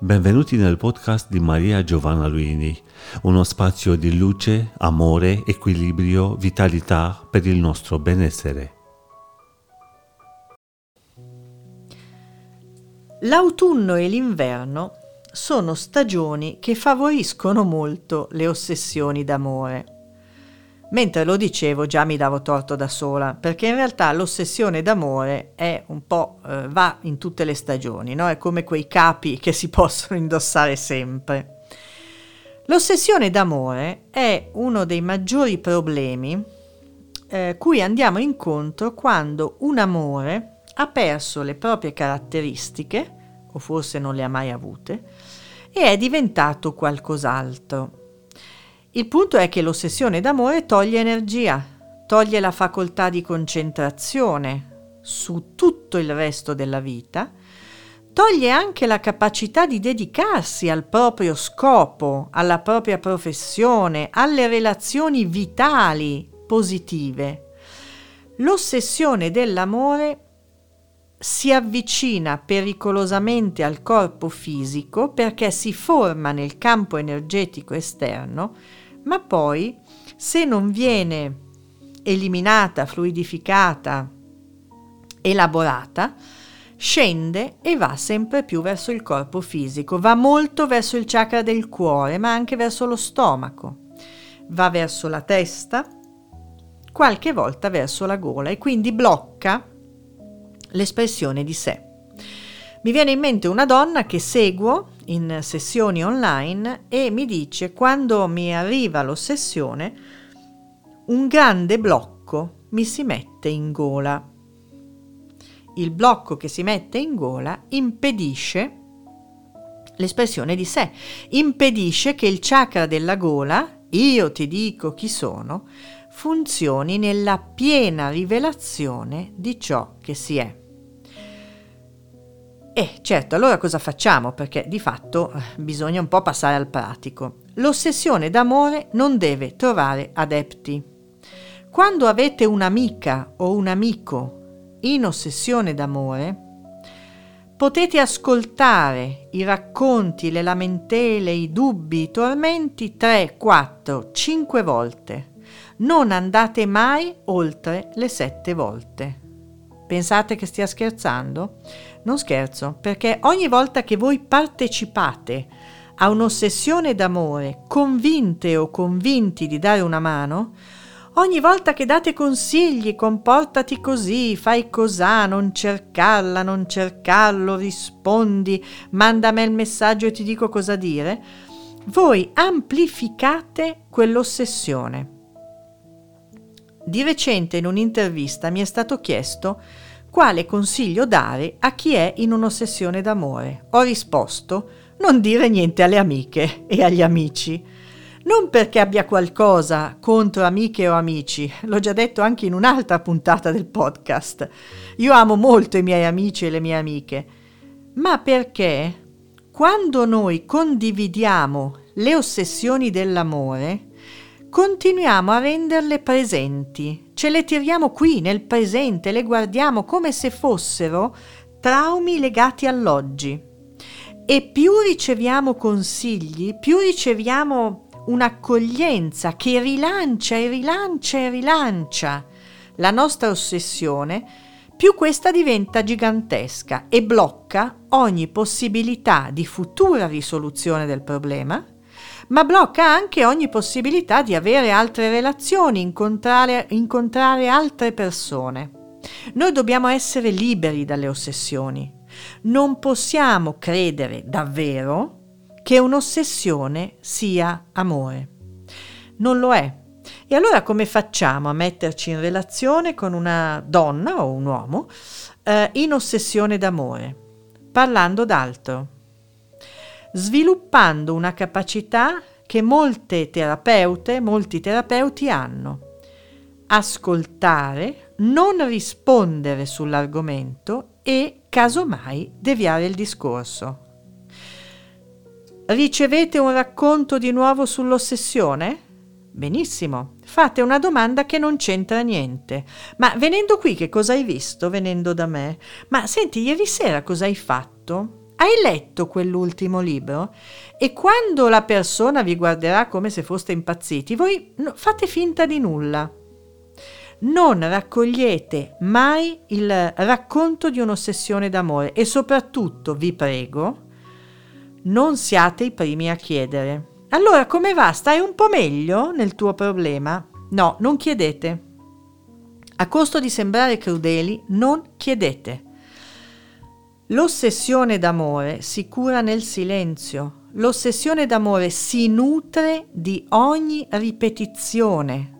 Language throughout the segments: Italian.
Benvenuti nel podcast di Maria Giovanna Luini, uno spazio di luce, amore, equilibrio, vitalità per il nostro benessere. L'autunno e l'inverno sono stagioni che favoriscono molto le ossessioni d'amore. Mentre lo dicevo già mi davo torto da sola, perché in realtà l'ossessione d'amore è un po' eh, va in tutte le stagioni, no? È come quei capi che si possono indossare sempre. L'ossessione d'amore è uno dei maggiori problemi eh, cui andiamo incontro quando un amore ha perso le proprie caratteristiche, o forse non le ha mai avute, e è diventato qualcos'altro. Il punto è che l'ossessione d'amore toglie energia, toglie la facoltà di concentrazione su tutto il resto della vita, toglie anche la capacità di dedicarsi al proprio scopo, alla propria professione, alle relazioni vitali positive. L'ossessione dell'amore si avvicina pericolosamente al corpo fisico perché si forma nel campo energetico esterno ma poi se non viene eliminata, fluidificata, elaborata, scende e va sempre più verso il corpo fisico, va molto verso il chakra del cuore, ma anche verso lo stomaco, va verso la testa, qualche volta verso la gola e quindi blocca l'espressione di sé. Mi viene in mente una donna che seguo in sessioni online e mi dice quando mi arriva l'ossessione un grande blocco mi si mette in gola. Il blocco che si mette in gola impedisce l'espressione di sé, impedisce che il chakra della gola, io ti dico chi sono, funzioni nella piena rivelazione di ciò che si è. E certo, allora cosa facciamo? Perché di fatto eh, bisogna un po' passare al pratico. L'ossessione d'amore non deve trovare adepti. Quando avete un'amica o un amico in ossessione d'amore, potete ascoltare i racconti, le lamentele, i dubbi, i tormenti 3, 4, 5 volte. Non andate mai oltre le 7 volte. Pensate che stia scherzando? Non scherzo, perché ogni volta che voi partecipate a un'ossessione d'amore, convinte o convinti di dare una mano, ogni volta che date consigli, comportati così, fai cosà, non cercarla, non cercarlo, rispondi, mandami il messaggio e ti dico cosa dire, voi amplificate quell'ossessione. Di recente in un'intervista mi è stato chiesto quale consiglio dare a chi è in un'ossessione d'amore? Ho risposto non dire niente alle amiche e agli amici. Non perché abbia qualcosa contro amiche o amici, l'ho già detto anche in un'altra puntata del podcast. Io amo molto i miei amici e le mie amiche, ma perché quando noi condividiamo le ossessioni dell'amore, continuiamo a renderle presenti, ce le tiriamo qui nel presente, le guardiamo come se fossero traumi legati all'oggi. E più riceviamo consigli, più riceviamo un'accoglienza che rilancia e rilancia e rilancia la nostra ossessione, più questa diventa gigantesca e blocca ogni possibilità di futura risoluzione del problema ma blocca anche ogni possibilità di avere altre relazioni, incontrare, incontrare altre persone. Noi dobbiamo essere liberi dalle ossessioni. Non possiamo credere davvero che un'ossessione sia amore. Non lo è. E allora come facciamo a metterci in relazione con una donna o un uomo eh, in ossessione d'amore? Parlando d'altro sviluppando una capacità che molte terapeute, molti terapeuti hanno. Ascoltare, non rispondere sull'argomento e, casomai, deviare il discorso. Ricevete un racconto di nuovo sull'ossessione? Benissimo, fate una domanda che non c'entra niente. Ma venendo qui, che cosa hai visto venendo da me? Ma senti, ieri sera cosa hai fatto? Hai letto quell'ultimo libro? E quando la persona vi guarderà come se foste impazziti, voi fate finta di nulla. Non raccogliete mai il racconto di un'ossessione d'amore e soprattutto, vi prego, non siate i primi a chiedere. Allora, come va? Stai un po' meglio nel tuo problema? No, non chiedete. A costo di sembrare crudeli, non chiedete. L'ossessione d'amore si cura nel silenzio. L'ossessione d'amore si nutre di ogni ripetizione,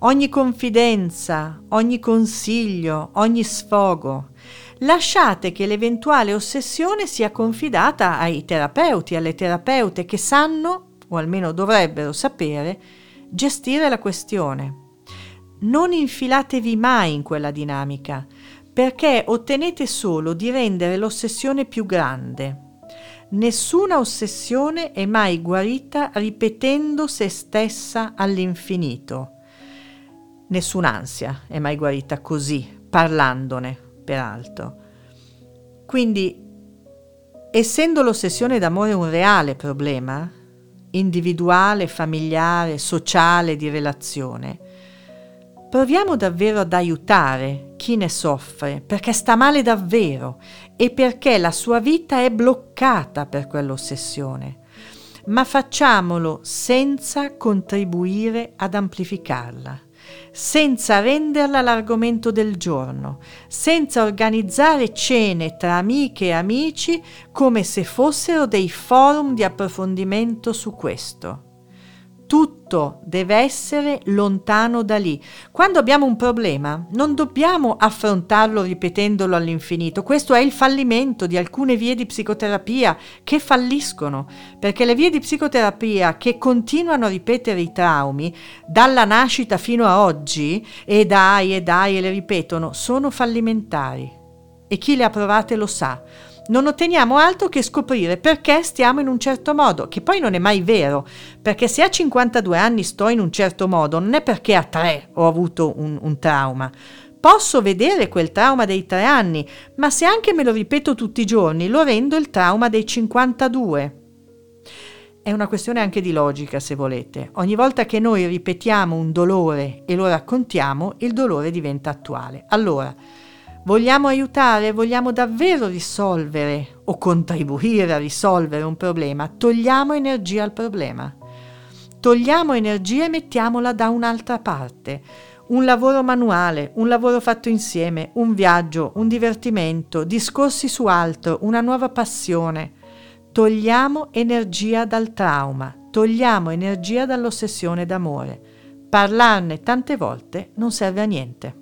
ogni confidenza, ogni consiglio, ogni sfogo. Lasciate che l'eventuale ossessione sia confidata ai terapeuti, alle terapeute che sanno, o almeno dovrebbero sapere, gestire la questione. Non infilatevi mai in quella dinamica, perché ottenete solo di rendere l'ossessione più grande. Nessuna ossessione è mai guarita ripetendo se stessa all'infinito. Nessun'ansia è mai guarita così, parlandone, peraltro. Quindi, essendo l'ossessione d'amore un reale problema, individuale, familiare, sociale, di relazione, proviamo davvero ad aiutare chi ne soffre perché sta male davvero e perché la sua vita è bloccata per quell'ossessione, ma facciamolo senza contribuire ad amplificarla senza renderla l'argomento del giorno, senza organizzare cene tra amiche e amici come se fossero dei forum di approfondimento su questo tutto deve essere lontano da lì. Quando abbiamo un problema non dobbiamo affrontarlo ripetendolo all'infinito. Questo è il fallimento di alcune vie di psicoterapia che falliscono, perché le vie di psicoterapia che continuano a ripetere i traumi dalla nascita fino a oggi, e dai e dai e le ripetono, sono fallimentari. E chi le ha provate lo sa non otteniamo altro che scoprire perché stiamo in un certo modo, che poi non è mai vero, perché se a 52 anni sto in un certo modo non è perché a 3 ho avuto un, un trauma. Posso vedere quel trauma dei tre anni, ma se anche me lo ripeto tutti i giorni, lo rendo il trauma dei 52. È una questione anche di logica, se volete. Ogni volta che noi ripetiamo un dolore e lo raccontiamo, il dolore diventa attuale. Allora, Vogliamo aiutare, vogliamo davvero risolvere o contribuire a risolvere un problema, togliamo energia al problema. Togliamo energia e mettiamola da un'altra parte. Un lavoro manuale, un lavoro fatto insieme, un viaggio, un divertimento, discorsi su altro, una nuova passione. Togliamo energia dal trauma, togliamo energia dall'ossessione d'amore. Parlarne tante volte non serve a niente.